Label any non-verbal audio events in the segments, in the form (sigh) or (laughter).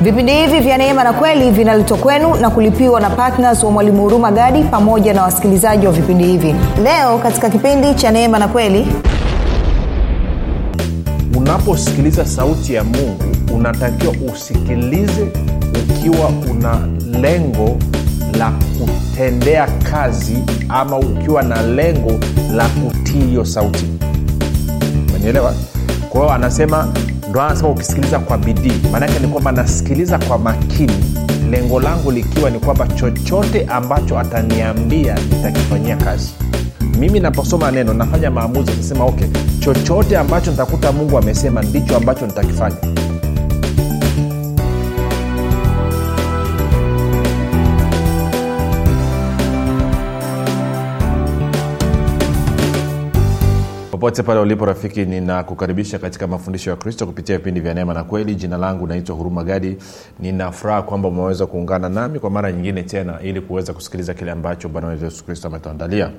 vipindi hivi vya neema na kweli vinaletwa kwenu na kulipiwa na ptns wa mwalimu huruma gadi pamoja na wasikilizaji wa vipindi hivi. Leo katika kipindi cha neema na kweli unaposikiliza sauti ya mungu unatakiwa usikilize ukiwa una lengo la kutendea kazi ama ukiwa na lengo la kutii hiyo sauti. Umenielewa? Kwa hiyo anasema ndo anasema ukisikiliza kwa bidii maanake ni kwamba nasikiliza kwa makini. Lengo langu likiwa ni kwamba chochote ambacho ataniambia nitakifanyia kazi. Mimi naposoma neno nafanya maamuzi nasema okay chochote ambacho nitakuta mungu amesema ndicho ambacho nitakifanya popote pale ulipo rafiki ninakukaribisha katika mafundisho ya kristo kupitia vipindi vya neema na kweli. Jina langu naitwa huruma gadi. Ninafuraha kwamba umeweza kuungana nami kwa mara nyingine tena ili kuweza kusikiliza kile ambacho bwana yesu kristo ametuandalia.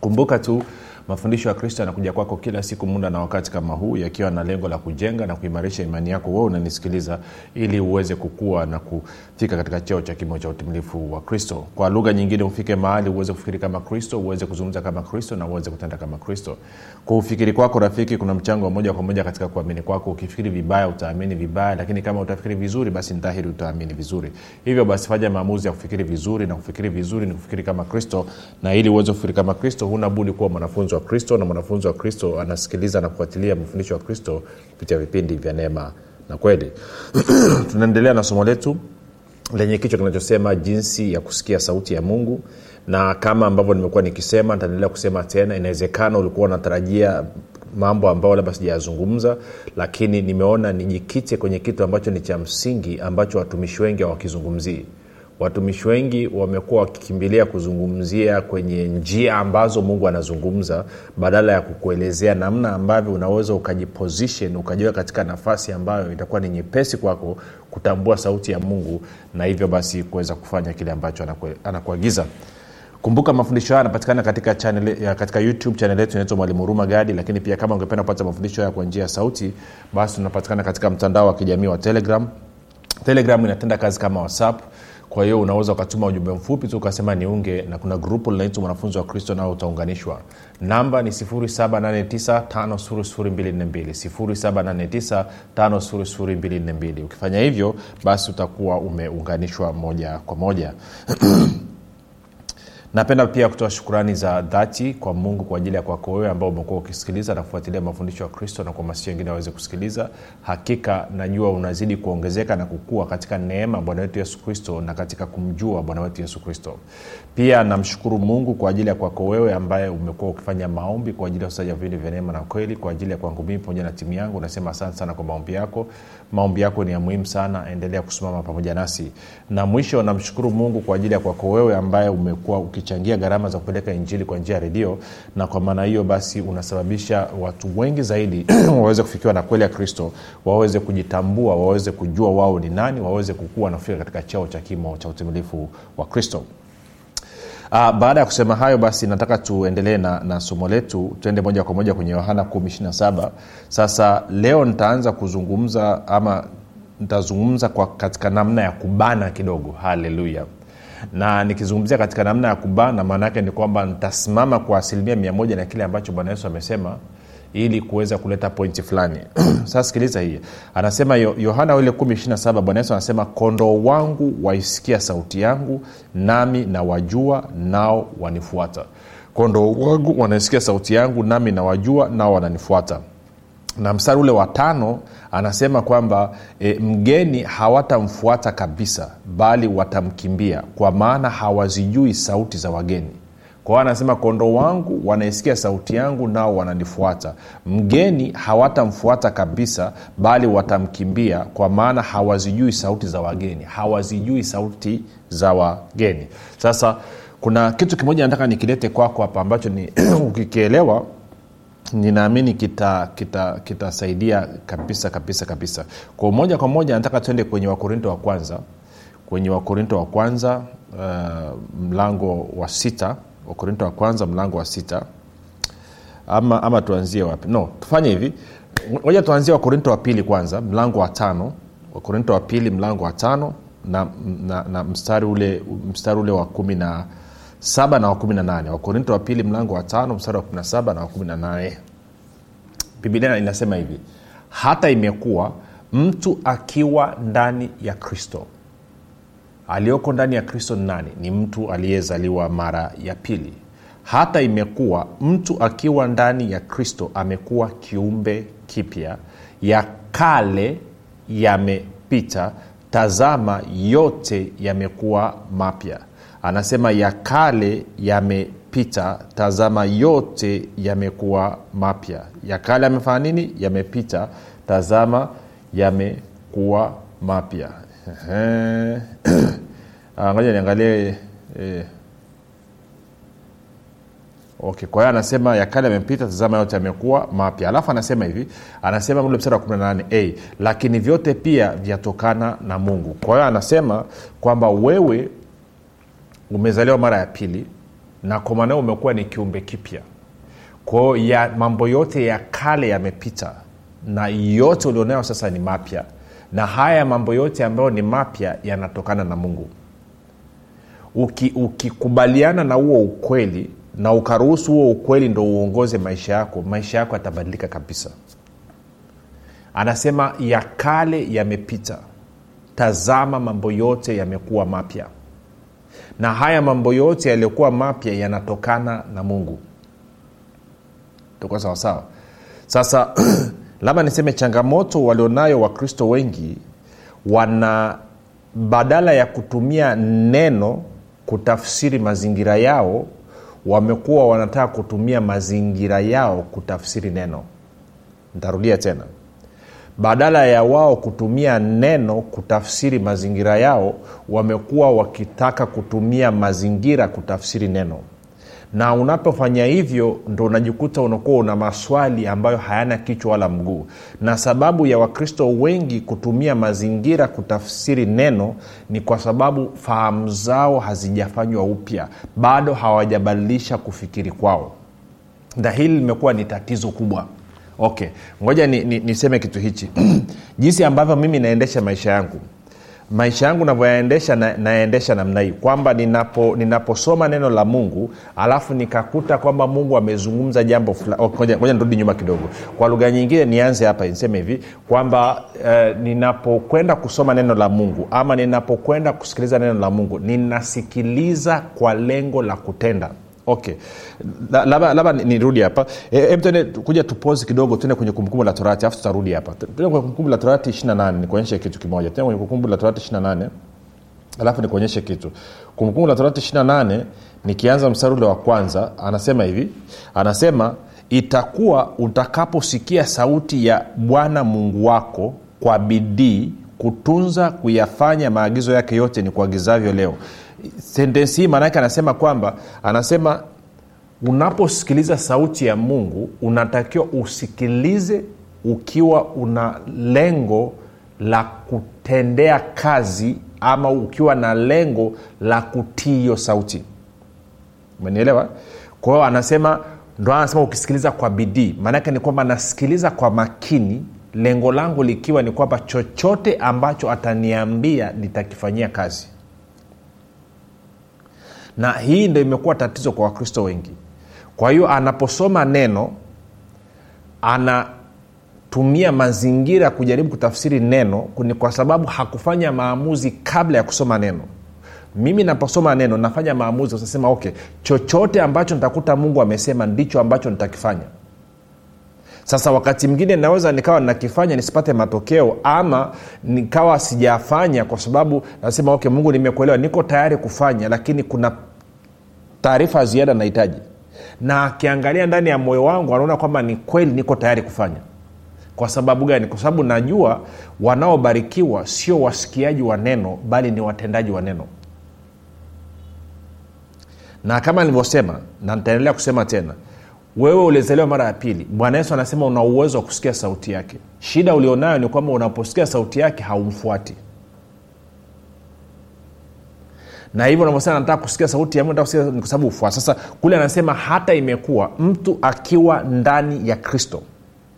Kumbuka tu mafundisho ya kristo yanakuja kwako kila siku muda na wakati kama huu yakiwa na lengo la kujenga na kuimarisha imani yako. Wewe unanisikiliza ili uweze kukua na kufika katika cheo cha kimo cha utimilifu wa kristo. Kwa lugha nyingine ufike mahali uweze kufikiri kama kristo uweze kuzungumza kama kristo na uweze kutenda kama kristo kwa ufikiri kwako rafiki kuna mchango wa moja kwa moja katika kuamini kwako. Ukifikiri vibaya utaamini vibaya lakini kama utafikiri vizuri basi dhahiri utaamini vizuri. Hivyo basi fanya maamuzi ya kufikiri vizuri na kufikiri vizuri ni kufikiri kama kristo. Na ili uweze kufikiri kama kristo huna budi kuwa mwanafunzi wa kristo na mwanafunzi wa kristo anasikiliza na kufuatilia mafundisho ya kristo kupitia vipindi vya neema na kweli. (clears throat) Tunaendelea na somo letu lenye kichwa kinachosema jinsi ya kusikia sauti ya mungu. Na kama ambavyo nimekuwa nikisema nitaendelea kusema tena inawezekana ulikuwa unatarajia mambo ambayo labda sijayazungumza lakini nimeona nijikite kwenye kitu ambacho ni cha msingi ambacho watumishi wengi hawakizungumzii watumishi wengi wamekuwa wakikimbilia kuzungumzia kwenye njia ambazo mungu anazungumza badala ya kukuelezea namna ambavyo unaweza ukajiposition ukajiweka katika nafasi ambayo itakuwa ni nyepesi kwako kutambua sauti ya mungu na hivyo basi kuweza kufanya kile ambacho anakuagiza. Kumbuka mafundisho haya yanapatikana katika, channel, katika youtube chanel yetu inaitwa mwalimu huruma gadi lakini pia kama ungependa kupata mafundisho haya kwa njia ya sauti basi tunapatikana katika mtandao wa kijamii wa telegram. Telegram inatenda kazi kama whatsapp kwa hiyo unaweza ukatuma ujumbe mfupi tu ukasema niunge na kuna grupu linaitwa mwanafunzi wa kristo nao utaunganishwa. Namba ni 7895242 7895242 ukifanya hivyo basi utakuwa umeunganishwa moja kwa moja (clears throat) napenda pia kutoa shukurani za dhati kwa mungu kwa ajili ya kwako wewe ambao umekuwa ukisikiliza na kufuatilia mafundisho ya kristo na kuhamasisha wengine waweze kusikiliza. Hakika najua unazidi kuongezeka na kukua katika neema bwana wetu yesu kristo na katika kumjua bwana wetu yesu kristo. Pia namshukuru mungu kwa ajili ya kwako wewe ambaye umekuwa ukifanya maombi kwa ajili ya usaji wa vipindi vya neema na kweli kwa ajili ya kwangu mii pamoja na timu yangu. Nasema asante sana kwa maombi yako maombi yako ni ya muhimu sana endelea kusimama pamoja nasi. Na mwisho namshukuru mungu kwa ajili ya kwako wewe ambaye umekuwa ukichangia gharama za kupeleka injili kwa njia ya redio. Na kwa maana hiyo basi unasababisha watu wengi zaidi (clears throat) waweze kufikiwa na kweli ya kristo waweze kujitambua waweze kujua wao ni nani waweze kukua na katika cheo cha kimo cha utimilifu wa kristo Uh, baada ya kusema hayo basi nataka tuendelee na, na somo letu. Tuende moja kwa moja kwenye yohana 127 sasa leo nitaanza kuzungumza ama nitazungumza kwa katika namna ya kubana kidogo. Haleluya. Na nikizungumzia katika namna ya kubana maana yake ni kwamba nitasimama kwa asilimia mia na kile ambacho bwana yesu amesema ili kuweza kuleta pointi fulani. (clears throat) Sasa sikiliza hii. Anasema yohana ile 127 bwana yesu anasema kondoo wangu waisikia sauti yangu nami nawajua nao wanifuata. Kondoo wangu wanaisikia sauti yangu nami nawajua nao wananifuata. Na mstari ule wa tano anasema kwamba e, mgeni hawatamfuata kabisa bali watamkimbia kwa maana hawazijui sauti za wageni kwa anasema kondoo wangu wanaisikia sauti yangu nao wananifuata. Mgeni hawatamfuata kabisa bali watamkimbia kwa maana hawazijui sauti za wageni. Hawazijui sauti za wageni. Sasa kuna kitu kimoja nataka nikilete kwako hapa ambacho ni (clears throat) ukikielewa ninaamini kitasaidia kita, kita kabisa kabisa kabisa. Kwa moja kwa moja nataka tuende kwenye wakorinto wa kwanza. Kwenye wakorinto wa kwanza uh, mlango wa sita wakorinto wa kwanza mlango wa sita. Ama, ama tuanzie wapi? No tufanye hivi. Moja tuanzie wakorinto wa pili kwanza mlango wa tano. Wakorinto wa pili mlango wa tano na, na, na mstari ule mstari ule wa kumi na saba na wa kumi na nane. Wakorinto wa pili mlango wa tano mstari wa kumi na saba na wa kumi na nane. Bibilia inasema hivi hata imekuwa mtu akiwa ndani ya kristo aliyoko ndani ya kristo ni nani? Ni mtu aliyezaliwa mara ya pili. Hata imekuwa mtu akiwa ndani ya kristo amekuwa kiumbe kipya. Ya kale yamepita tazama yote yamekuwa mapya. Anasema ya kale yamepita tazama yote yamekuwa mapya. Ya kale yamefanya nini? Yamepita tazama yamekuwa mapya (clears throat) ngoja niangalie eh. okay kwa hiyo anasema ya kale yamepita tazama yote yamekuwa mapya. Alafu anasema hivi anasema ule mstari wa 18 hey, lakini vyote pia vyatokana na mungu. Kwa hiyo anasema kwamba wewe umezaliwa mara ya pili na kwa maanao umekuwa ni kiumbe kipya. Kwao mambo yote ya kale yamepita na yote ulionayo sasa ni mapya na haya mambo yote ambayo ni mapya yanatokana na mungu. Ukikubaliana uki na huo ukweli na ukaruhusu huo ukweli ndo uongoze maisha yako maisha yako yatabadilika kabisa. Anasema ya kale yamepita. Tazama mambo yote yamekuwa mapya. Na haya mambo yote yaliyokuwa mapya yanatokana na mungu. Tuko sawasawa sasa (clears throat) labda niseme changamoto walionayo wakristo wengi wana badala ya kutumia neno kutafsiri mazingira yao wamekuwa wanataka kutumia mazingira yao kutafsiri neno. Ntarudia tena. Badala ya wao kutumia neno kutafsiri mazingira yao wamekuwa wakitaka kutumia mazingira kutafsiri neno na unapofanya hivyo ndo unajikuta unakuwa una maswali ambayo hayana kichwa wala mguu. Na sababu ya wakristo wengi kutumia mazingira kutafsiri neno ni kwa sababu fahamu zao hazijafanywa upya. Bado hawajabadilisha kufikiri kwao. Na hili limekuwa ni tatizo kubwa. Okay ngoja niseme ni, ni kitu hichi. (clears throat) Jinsi ambavyo mimi naendesha maisha yangu maisha yangu navyoyaendesha na, nayaendesha namna hii. Kwamba ninapo, ninaposoma neno la mungu alafu nikakuta kwamba mungu amezungumza jambo ngoja oh, nirudi nyuma kidogo. Kwa lugha nyingine nianze hapa niseme hivi kwamba eh, ninapokwenda kusoma neno la mungu ama ninapokwenda kusikiliza neno la mungu ninasikiliza kwa lengo la kutenda okay. Labda laba, nirudi hapa. E, tene kuja tupozi kidogo tuende kwenye kumbukumbu la torati alafu tutarudi hapa. Tuende kwenye kumbukumbu la torati 28 nikuonyeshe kitu kimoja. Tuende kwenye kumbukumbu la torati 28 alafu nikuonyeshe kitu. Kumbukumbu la torati 28 nikianza mstari ule wa kwanza anasema hivi. Anasema itakuwa utakaposikia sauti ya bwana mungu wako kwa bidii kutunza kuyafanya maagizo yake yote ni kuagizavyo leo sentensi hii maanaake anasema kwamba anasema unaposikiliza sauti ya mungu unatakiwa usikilize ukiwa una lengo la kutendea kazi ama ukiwa na lengo la kutii hiyo sauti. Umenielewa? Kwa hiyo anasema ndo anasema ukisikiliza kwa bidii. Maanake ni kwamba nasikiliza kwa makini lengo langu likiwa ni kwamba chochote ambacho ataniambia nitakifanyia kazi na hii ndo imekuwa tatizo kwa wakristo wengi. Kwa hiyo anaposoma neno anatumia mazingira kujaribu kutafsiri neno ni kwa sababu hakufanya maamuzi kabla ya kusoma neno. Mimi naposoma neno nafanya maamuzi utasema okay chochote ambacho nitakuta mungu amesema ndicho ambacho nitakifanya sasa wakati mwingine naweza nikawa nakifanya nisipate matokeo ama nikawa sijafanya kwa sababu nasema okay mungu nimekuelewa niko tayari kufanya lakini kuna taarifa ya ziada nahitaji. Na akiangalia ndani ya moyo wangu anaona kwamba ni kweli niko tayari kufanya. Kwa sababu gani? Kwa sababu najua wanaobarikiwa sio wasikiaji wa neno bali ni watendaji wa neno. Na kama nilivyosema na nitaendelea kusema tena wewe ulizaliwa mara ya pili. Bwana yesu anasema una uwezo wa kusikia sauti yake. Shida ulionayo ni kwamba unaposikia sauti yake haumfuati. Na hivyo unavyosema nataka kusikia sauti ya kwa sababu ufuata sasa kule anasema hata imekuwa mtu akiwa ndani ya kristo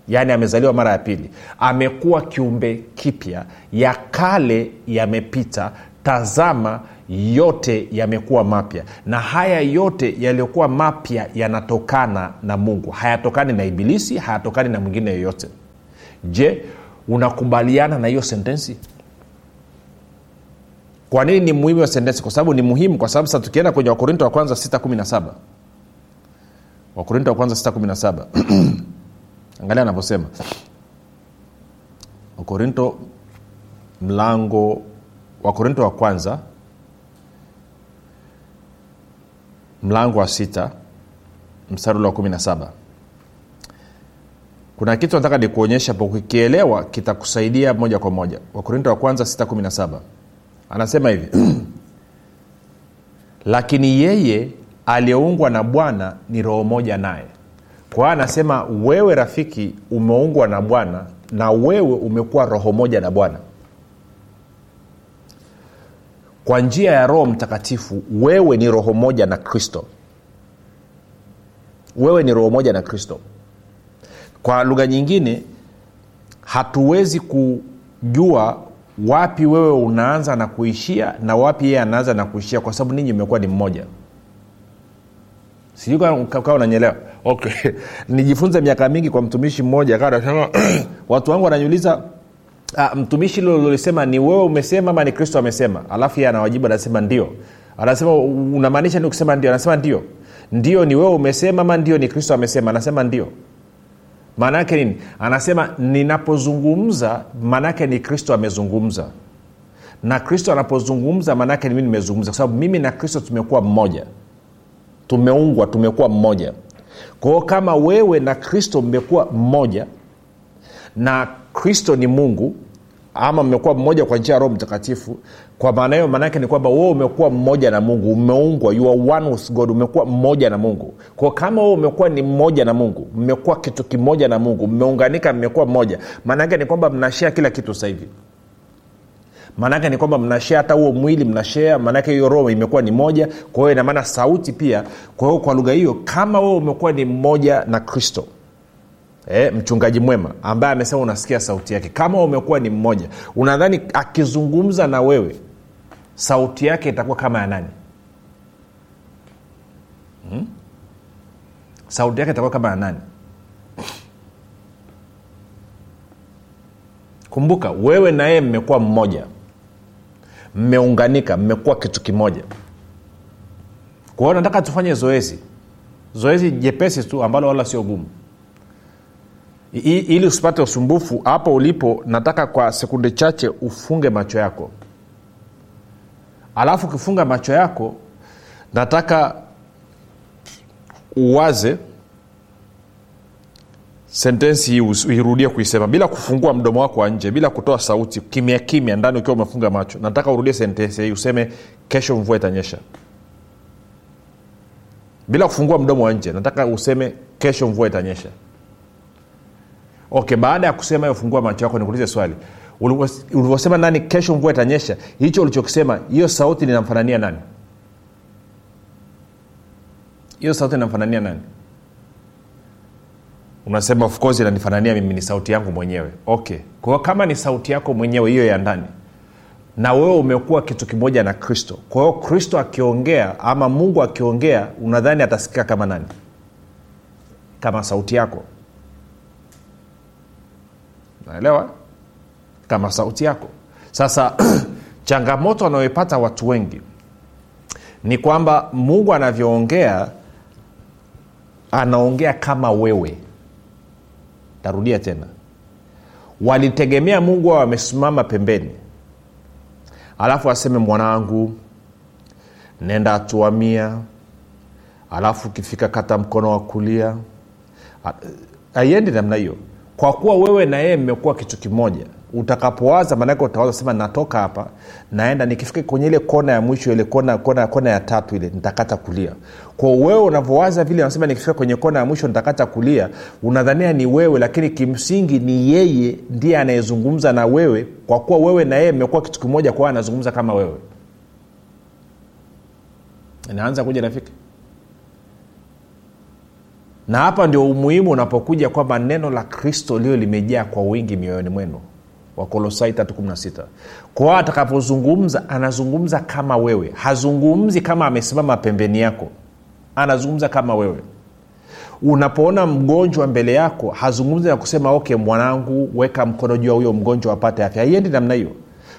yaani amezaliwa mara ya pili amekuwa kiumbe kipya ya kale yamepita tazama yote yamekuwa mapya. Na haya yote yaliyokuwa mapya yanatokana na mungu. Hayatokani na ibilisi hayatokani na mwingine yoyote. Je unakubaliana na hiyo sentensi? Kwa nini ni muhimu hiyo sentensi? Kwa sababu ni muhimu kwa sababu sasa tukienda kwenye wakorinto wa kwanza 617 wakorinto wa kwanza 617 (clears throat) angalia anavyosema. Wakorinto mlango wakorinto wa kwanza mlango wa sita mstari ule wa kumi na saba. Kuna kitu nataka nikuonyesha po ukikielewa kitakusaidia moja kwa moja. Wakorinto wa kwanza 617 anasema hivi (clears throat) lakini yeye aliyeungwa na bwana ni roho moja naye. Kwa hiyo anasema wewe rafiki umeungwa na bwana na wewe umekuwa roho moja na bwana kwa njia ya roho mtakatifu wewe ni roho moja na kristo. Wewe ni roho moja na kristo. Kwa lugha nyingine hatuwezi kujua wapi wewe unaanza na kuishia na wapi yeye anaanza na kuishia kwa sababu ninyi umekuwa ni mmoja. Sijui kawa unanyelewa okay. (laughs) Nijifunze miaka mingi kwa mtumishi mmoja kawa (clears throat) watu wangu wananyuliza ah, mtumishi hilo lilisema ni wewe umesema ama ni kristo amesema? Alafu ye anawajibu anasema ndio. Anasema unamaanisha ni kusema ndio? Anasema ndio. Ndio ni wewe umesema ama ndio ni kristo amesema? Anasema ndio. Maana yake nini? Anasema ninapozungumza maanaake ni kristo amezungumza. Na kristo anapozungumza maanaake ni mii nimezungumza. Kwa sababu mimi na kristo tumekuwa mmoja. Tumeungwa tumekuwa mmoja. Kwa hiyo kama wewe na kristo mmekuwa mmoja na kristo ni mungu ama mmekuwa mmoja kwa njia ya roho mtakatifu kwa maana hiyo maanaake ni kwamba wewe umekuwa mmoja na mungu umeungwa you are one with god umekuwa mmoja na mungu. Kwa kama wewe umekuwa ni mmoja na mungu mmekuwa kitu kimoja na mungu mmeunganika mmekuwa mmoja maanaake ni kwamba mnashea kila kitu sasa hivi. Maanaake ni kwamba mnashea hata huo mwili mnashea maanake hiyo roho imekuwa ni moja. Kwa hiyo inamaana sauti pia kwa hiyo kwa lugha hiyo kama wewe umekuwa ni mmoja na kristo E, mchungaji mwema ambaye amesema unasikia sauti yake. Kama umekuwa ni mmoja unadhani akizungumza na wewe sauti yake itakuwa kama ya nani? Hmm? sauti yake itakuwa kama ya nani? Kumbuka wewe na yeye mmekuwa mmoja. Mmeunganika mmekuwa kitu kimoja. Kwa hiyo nataka tufanye zoezi. Zoezi jepesi tu ambalo wala sio gumu Ili usipate usumbufu hapo ulipo nataka kwa sekunde chache ufunge macho yako. Alafu ukifunga macho yako nataka uwaze sentensi hii uirudie kuisema. Bila kufungua mdomo wako wa nje bila kutoa sauti kimya kimya ndani ukiwa umefunga macho nataka urudie sentensi hii useme kesho mvua itanyesha. Bila kufungua mdomo wa nje nataka useme kesho mvua itanyesha okay baada ya kusema hiyo fungua macho yako nikuulize swali. Ulivyosema nani kesho mvua itanyesha hicho ulichokisema hiyo sauti ninamfanania nani? Hiyo sauti inamfanania nani? Unasema of course inanifanania mimi ni sauti yangu mwenyewe. Okay. Kwa kama ni sauti yako mwenyewe hiyo ya ndani na wewe umekuwa kitu kimoja na kristo kwa hiyo kristo akiongea ama mungu akiongea unadhani atasikika kama nani? Kama sauti yako naelewa? Kama sauti yako. Sasa (clears throat) changamoto wanayoipata watu wengi ni kwamba mungu anavyoongea anaongea kama wewe. Tarudia tena. Walitegemea mungu ao wamesimama pembeni. Alafu aseme mwanangu nenda hatua mia alafu ukifika kata mkono wa kulia. Haiendi namna hiyo kwa kuwa wewe na yeye mmekuwa kitu kimoja utakapowaza maanake utawaza sema natoka hapa naenda. Nikifika kwenye ile kona ya mwisho ile kona, kona, kona ya tatu ile nitakata kulia. Kwa wewe unavyowaza vile anasema nikifika kwenye kona ya mwisho nitakata kulia unadhania ni wewe lakini kimsingi ni yeye ndiye anayezungumza na wewe kwa kuwa wewe na yeye mmekuwa kitu kimoja kwa anazungumza kama wewe. Inaanza kuja rafiki na hapa ndio umuhimu unapokuja kwamba neno la kristo lio limejaa kwa wingi mioyoni mwenu. Wakolosai 316 kwao atakapozungumza anazungumza kama wewe. Hazungumzi kama amesimama pembeni yako. Anazungumza kama wewe. Unapoona mgonjwa mbele yako hazungumzi na kusema okay mwanangu weka mkono juu ya huyo mgonjwa apate afya. Haiendi namna hiyo.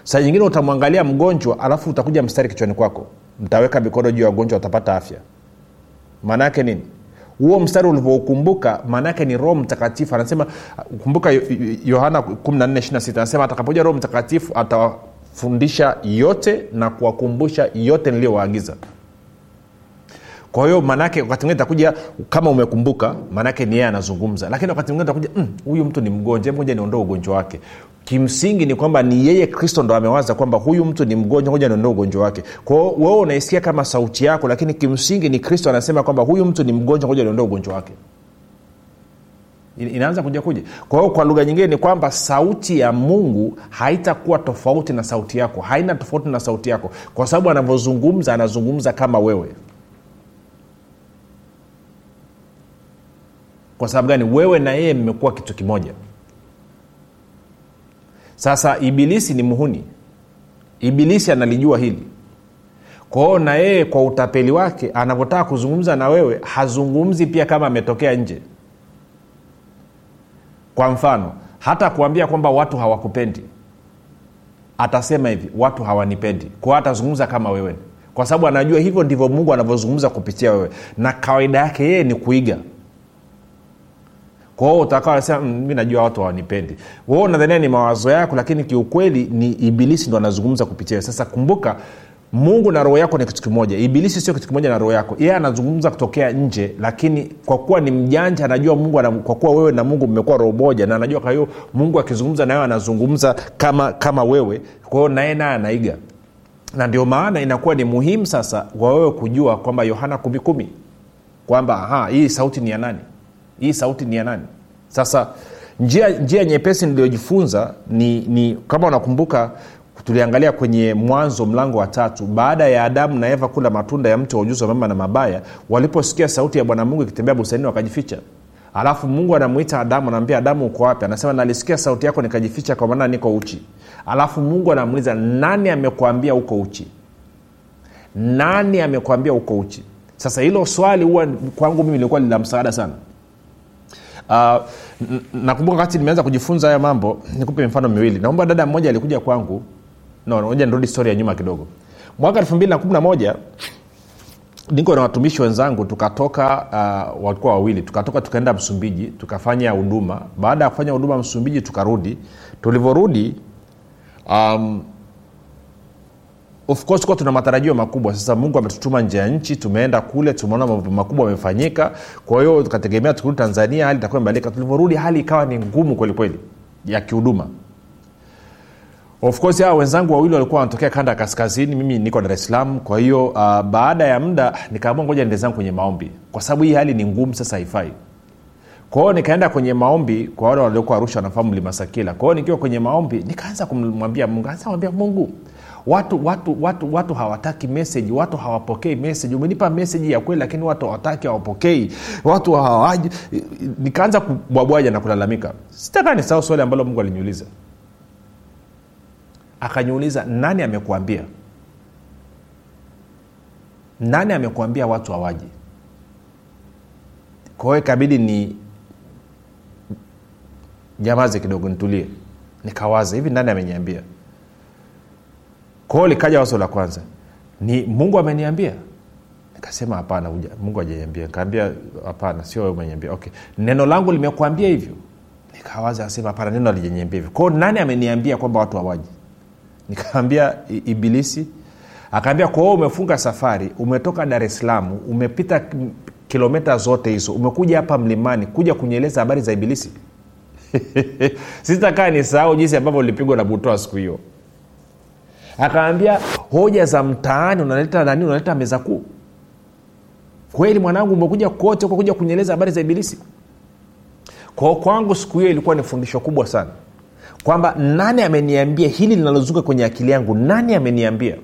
Saa nyingine utamwangalia mgonjwa alafu utakuja mstari kichwani kwako. Mtaweka mikono juu ya wagonjwa watapata afya. Maana yake nini huo mstari ulivyoukumbuka maanaake ni roho mtakatifu. Anasema kumbuka yohana 14 anasema atakapoja roho mtakatifu atawafundisha yote na kuwakumbusha yote niliyowaagiza. Kwa hiyo maanaake wakati mwingine takuja kama umekumbuka maanaake ni yeye anazungumza. Lakini wakati mwingine takuja huyu mm, mtu ni mgonjwa moja niondoe ugonjwa wake kimsingi ni kwamba ni yeye kristo ndo amewaza kwamba huyu mtu ni mgonjwa moja niondoe ugonjwa wake. Kwao wewe unaisikia kama sauti yako lakini kimsingi ni kristo anasema kwamba huyu mtu ni mgonjwa moja niondoe ugonjwa wake. Inaanza kuja kuja kwa hiyo kwa lugha nyingine ni kwamba sauti ya mungu haitakuwa tofauti na sauti yako. Haina tofauti na sauti yako. Kwa sababu anavyozungumza anazungumza kama wewe. Kwa sababu gani? Wewe na yeye mmekuwa kitu kimoja sasa ibilisi ni muhuni. Ibilisi analijua hili. Kwao na yeye kwa utapeli wake anavyotaka kuzungumza na wewe hazungumzi pia kama ametokea nje. Kwa mfano hata kuambia kwamba watu hawakupendi atasema hivi watu hawanipendi. Kwao atazungumza kama wewe. Kwa sababu anajua hivyo ndivyo mungu anavyozungumza kupitia wewe. Na kawaida yake yeye ni kuiga kwao utakawa nasema mi najua watu hawanipendi. Wao unadhania ni mawazo yako lakini kiukweli ni ibilisi ndo anazungumza kupitia sasa kumbuka mungu na roho yako ni kitu kimoja. Ibilisi sio kitu kimoja na roho yako. Yeye anazungumza kutokea nje lakini kwa kuwa ni mjanja anajua mungu kwa kuwa wewe na mungu mmekuwa roho moja na anajua kwa hiyo mungu akizungumza nawewe anazungumza kama kama wewe. Kwa hiyo naye naye anaiga. Na ndio maana inakuwa ni muhimu sasa kwa kujua kwamba yohana kumi kumi kwamba hii sauti ni ya nani hii sauti ni ya nani? Sasa njia njia nyepesi niliyojifunza ni, ni kama unakumbuka tuliangalia kwenye mwanzo mlango wa tatu baada ya adamu na eva kula matunda ya mti wa ujuzi wa mema na mabaya waliposikia sauti ya bwana mungu ikitembea bustanini wakajificha. Alafu mungu anamwita adamu anaambia adamu uko wapi? Anasema nalisikia sauti yako nikajificha kwa maana niko uchi. Alafu mungu anamuuliza nani amekwambia uko uchi? Nani amekwambia uko uchi? Sasa hilo swali huwa kwangu mimi lilikuwa lila msaada sana uh, nakumbuka wakati nimeanza kujifunza haya mambo nikupe mifano miwili. Naomba dada mmoja alikuja kwangu. No, noja nirudi stori ya nyuma kidogo. Mwaka elfu mbili na kumi na moja niko na watumishi wenzangu tukatoka uh, walikuwa wawili. Tukatoka tukaenda msumbiji tukafanya huduma. Baada ya kufanya huduma msumbiji tukarudi. Tulivyorudi um, of course kuwa tuna matarajio makubwa. Sasa mungu ametutuma nje ya nchi tumeenda kule tumeona mambo makubwa amefanyika kwa hiyo tukategemea tukirudi tanzania hali itakuwa imebadilika. Tulivyorudi hali ikawa ni ngumu kwelikweli ya kihuduma of course hawa wenzangu wawili walikuwa wanatokea kanda ya kaskazini mimi niko dar es salaam. Kwa hiyo uh, baada ya muda nikaamua ngoja niende zangu kwenye maombi. Kwa sababu hii hali ni ngumu sasa haifai. Kwa nikaenda kwenye maombi kwa wale waliokuwa arusha wanafahamu mlimasakila kwa hiyo nikiwa kwenye maombi nikaanza kumwambia mungu anza mungu watu watu watu watu hawataki meseji watu hawapokei meseji umenipa meseji ya kweli lakini watu hawataki hawapokei. Watu hawaji. Nikaanza kubwabwaja na kulalamika. Sitakaa ni sawa swali ambalo mungu aliniuliza. Akaniuliza nani amekuambia? Nani amekuambia watu hawaji? Kwa hiyo ikabidi ni jamazi kidogo nitulie. Nikawaza hivi nani ameniambia kwao likaja wazo la kwanza. Ni mungu ameniambia? Nikasema hapana mungu ajaniambia nikaambia hapana sio umeniambia. Okay. Neno langu limekuambia hivyo. Nikawaza asema hapana neno alijaniambia hivyo. Kwao nani ameniambia kwamba watu hawaji? Nikaambia ibilisi. Akaambia kwao umefunga safari umetoka dar es salaam umepita kilometa zote hizo umekuja hapa mlimani kuja kunyeleza habari za ibilisi? (laughs) Sitakaa ni sahau jinsi ambavyo ulipigwa na butoa siku hiyo akaambia hoja za mtaani unaleta nani? Unaleta meza kuu? Kweli mwanangu umekuja kote kuja kunyeleza habari za ibilisi? Kwao kwangu siku hiyo ilikuwa ni fundisho kubwa sana. Kwamba nani ameniambia hili linalozuka kwenye akili yangu? Nani ameniambia?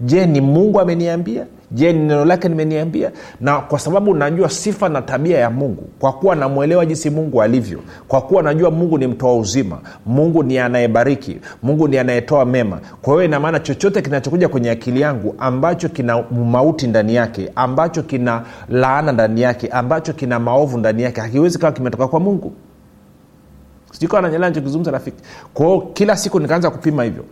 Je ni mungu ameniambia je ni neno lake nimeniambia? Na kwa sababu najua sifa na tabia ya mungu kwa kuwa namwelewa jinsi mungu alivyo kwa kuwa najua mungu ni mtoa uzima mungu ni anayebariki mungu ni anayetoa mema kwa hiyo inamaana chochote kinachokuja kwenye akili yangu ambacho kina mauti ndani yake ambacho kina laana ndani yake ambacho kina maovu ndani yake hakiwezi kawa kimetoka kwa mungu. Sijukawa nanyelea nachokizungumza rafiki. Kwao kila siku nikaanza kupima hivyo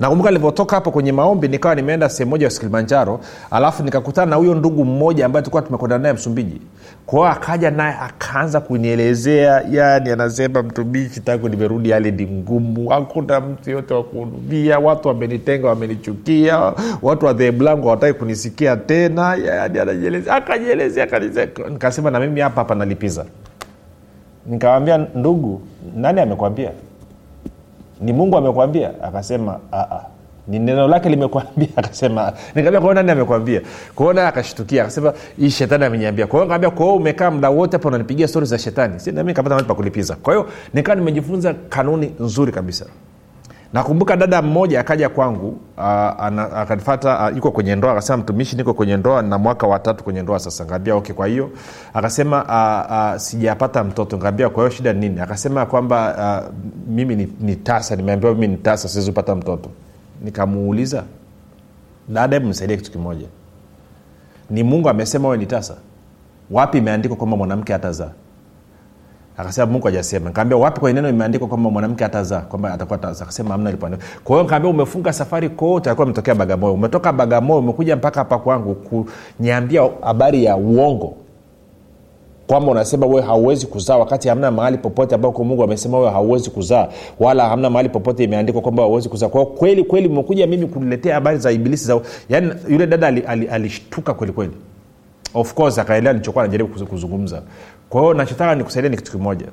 nakumbuka nilivyotoka hapo kwenye maombi nikawa nimeenda sehemu moja ya kilimanjaro alafu nikakutana na huyo ndugu mmoja ambaye tulikuwa tumekwenda naye msumbiji. Kwao akaja naye akaanza kunielezea yani anasema mtumishi tangu nimerudi hali ni ngumu. Hakuna mtu yote wakuhudumia watu wamenitenga wamenichukia. Watu wa dhehebu langu hawataki kunisikia tena. Yani anajielezea akajielezea nikasema na mimi hapa hapa nalipiza. Nikawambia ndugu nani amekwambia ni mungu amekwambia? Akasema Aa, ni neno lake limekwambia? (laughs) Akasema nikaambia kwao nani amekwambia? Kwao naye akashtukia akasema hii shetani ameniambia. Kwao kaambia kwao umekaa muda wote hapo unanipigia stori za shetani. Si nami kapata mahali pa kulipiza. Kwa hiyo nikawa nimejifunza kanuni nzuri kabisa nakumbuka dada mmoja akaja kwangu akanifata yuko kwenye ndoa akasema mtumishi niko kwenye ndoa na mwaka watatu kwenye ndoa sasa. Ngaambia okay kwa hiyo. Akasema a, a, sijapata mtoto. Ngaambia kwa hiyo shida nini? Akasema kwamba a, mimi ni, ni tasa nimeambiwa mimi ni tasa siwezi kupata mtoto. Nikamuuliza dada hebu nisaidie kitu kimoja. Ni mungu amesema wewe ni tasa. Wapi imeandikwa kwamba mwanamke hatazaa akasema mungu hajasema. Nikaambia wapi kwenye neno imeandikwa kwamba mwanamke atazaa? Kwamba atakuwa akasema amna ilipoandikwa kwa hiyo nikaambia umefunga safari kote. Alikuwa ametokea bagamoyo. Umetoka bagamoyo umekuja mpaka hapa kwangu kunyambia habari ya uongo. Kwamba unasema wewe hauwezi kuzaa wakati hamna mahali popote ambako mungu amesema wewe hauwezi kuzaa wala hamna mahali popote imeandikwa kwamba hauwezi kuzaa. Kwao kweli kweli umekuja mimi kuniletea habari za ibilisi za yaani yule dada alishtuka ali, ali, ali kweli kweli. Of course akaelewa nilichokuwa najaribu kuzungumza kwa hiyo nachotaka nikusaidia ni kitu kimoja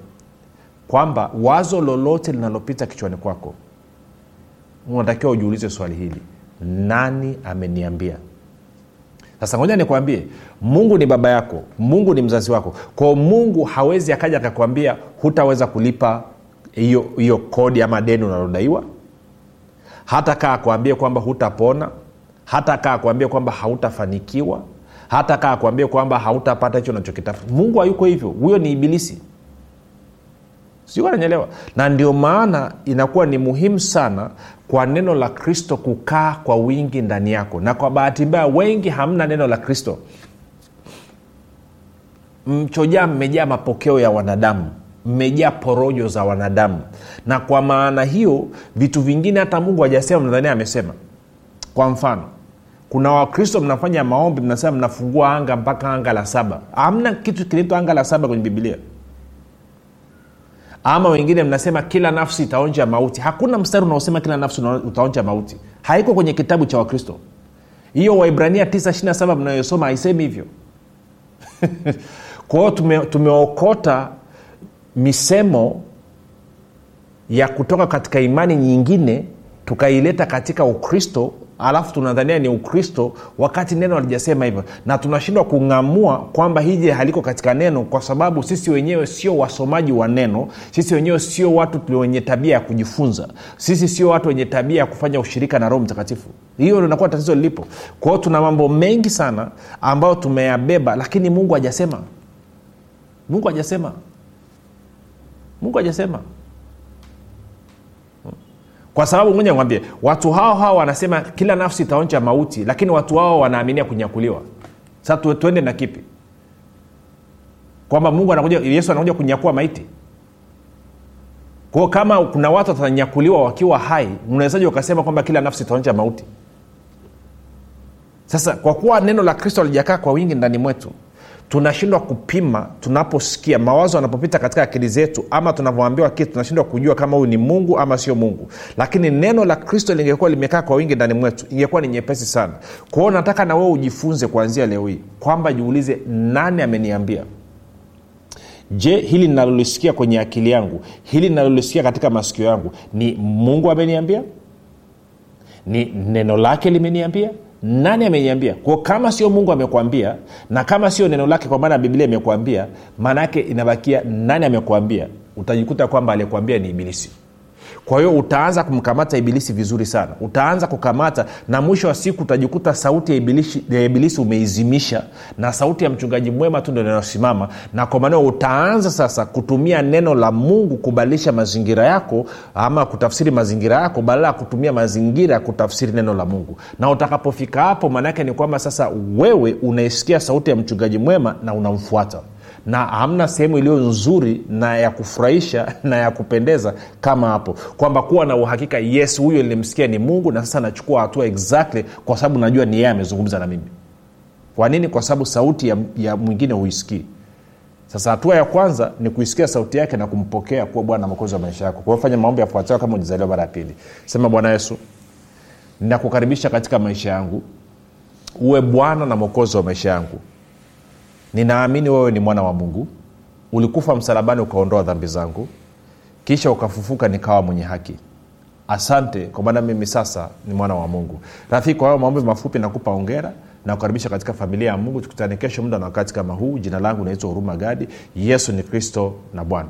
kwamba wazo lolote linalopita kichwani kwako unatakiwa ujiulize swali hili nani ameniambia? Sasa ngoja nikwambie mungu ni baba yako mungu ni mzazi wako. Kwao mungu hawezi akaja akakwambia hutaweza kulipa hiyo hiyo kodi ama deni unalodaiwa. Hata kaa akwambie kwamba hutapona hata kaa akwambie kwamba hautafanikiwa hata kaa akuambie kwamba hautapata hicho unachokitafuta mungu hayuko hivyo. Huyo ni ibilisi. Sijui na ndio maana inakuwa ni muhimu sana kwa neno la kristo kukaa kwa wingi ndani yako. Na kwa bahati mbaya wengi hamna neno la kristo. Mchojaa mmejaa mapokeo ya wanadamu. Mmejaa porojo za wanadamu. Na kwa maana hiyo vitu vingine hata mungu hajasema mnadhania amesema. Kwa mfano kuna wakristo mnafanya maombi mnasema mnafungua anga mpaka anga la saba. Amna kitu kinaitwa anga la saba kwenye bibilia ama wengine mnasema kila nafsi itaonja mauti. Hakuna mstari unaosema kila nafsi utaonja mauti. Haiko kwenye kitabu cha wakristo. Hiyo waibrania 927 mnayosoma haisemi hivyo. (laughs) Kwa hiyo tume, tumeokota misemo ya kutoka katika imani nyingine tukaileta katika ukristo alafu tunadhania ni ukristo wakati neno alijasema hivyo. Na tunashindwa kung'amua kwamba hiji haliko katika neno kwa sababu sisi wenyewe sio wasomaji wa neno. Sisi wenyewe sio watu wenye tabia ya kujifunza. Sisi sio watu wenye tabia ya kufanya ushirika na roho mtakatifu. Hiyo linakuwa tatizo lilipo. Kwao tuna mambo mengi sana ambayo tumeyabeba lakini mungu hajasema. Mungu hajasema. Mungu hajasema kwa sababu moja nikwambie watu hao hao wanasema kila nafsi itaonja mauti lakini watu hao wanaaminia kunyakuliwa. Sasa tuende na kipi? Kwamba mungu anakuja yesu anakuja kunyakua maiti. Kwao kama kuna watu watanyakuliwa wakiwa hai mnawezaji wakasema kwamba kila nafsi itaonja mauti? Sasa kwa kuwa neno la kristo alijakaa kwa wingi ndani mwetu tunashindwa kupima tunaposikia mawazo yanapopita katika akili zetu ama tunavyoambiwa kitu tunashindwa kujua kama huyu ni mungu ama sio mungu. Lakini neno la kristo lingekuwa limekaa kwa wingi ndani mwetu ingekuwa ni nyepesi sana. Kwa nataka na wewe ujifunze kuanzia leo hii kwamba jiulize nani ameniambia? Je hili linalolisikia kwenye akili yangu hili linalolisikia katika masikio yangu ni mungu ameniambia? Ni neno lake limeniambia nani ameniambia? Kwao kama sio mungu amekwambia na kama sio neno lake kwa maana biblia imekwambia maana yake inabakia nani amekwambia? Utajikuta kwamba aliyekwambia ni ibilisi kwa hiyo utaanza kumkamata ibilisi vizuri sana. Utaanza kukamata na mwisho wa siku utajikuta sauti ya ibilisi, ya ibilisi umeizimisha na sauti ya mchungaji mwema tu ndo inayosimama. Na kwa maneo utaanza sasa kutumia neno la mungu kubadilisha mazingira yako ama kutafsiri mazingira yako badala ya kutumia mazingira ya kutafsiri neno la mungu. Na utakapofika hapo maanaake ni kwamba sasa wewe unaisikia sauti ya mchungaji mwema na unamfuata na hamna sehemu iliyo nzuri na ya kufurahisha na ya kupendeza kama hapo. Kwamba kuwa na uhakika yes huyo nilimsikia ni mungu na sasa nachukua hatua exactly kwa sababu najua ni yeye amezungumza na mimi. Kwa nini? Kwa sababu sauti ya, ya mwingine huisikii. Sasa hatua ya kwanza ni kuisikia sauti yake na kumpokea kuwa bwana mwokozi wa maisha yako. Kwa maombi yafuatayo kama ujizaliwa mara ya pili. Sema bwana yesu ninakukaribisha katika maisha yangu. Uwe bwana na mwokozi wa maisha yangu ninaamini wewe ni mwana wa mungu. Ulikufa msalabani ukaondoa dhambi zangu. Kisha ukafufuka nikawa mwenye haki. Asante kwa maana mimi sasa ni mwana wa mungu. Rafiki kwa hayo maombi mafupi nakupa ongera na kukaribisha katika familia ya mungu. Tukutane kesho muda na wakati kama huu. Jina langu naitwa huruma gadi. Yesu ni kristo na bwana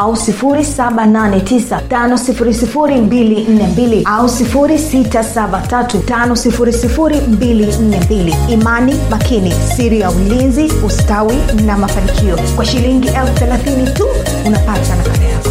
au 789 au 673 imani makini siri ya ulinzi ustawi na mafanikio. Kwa shilingi 30 tu unapata nakala yako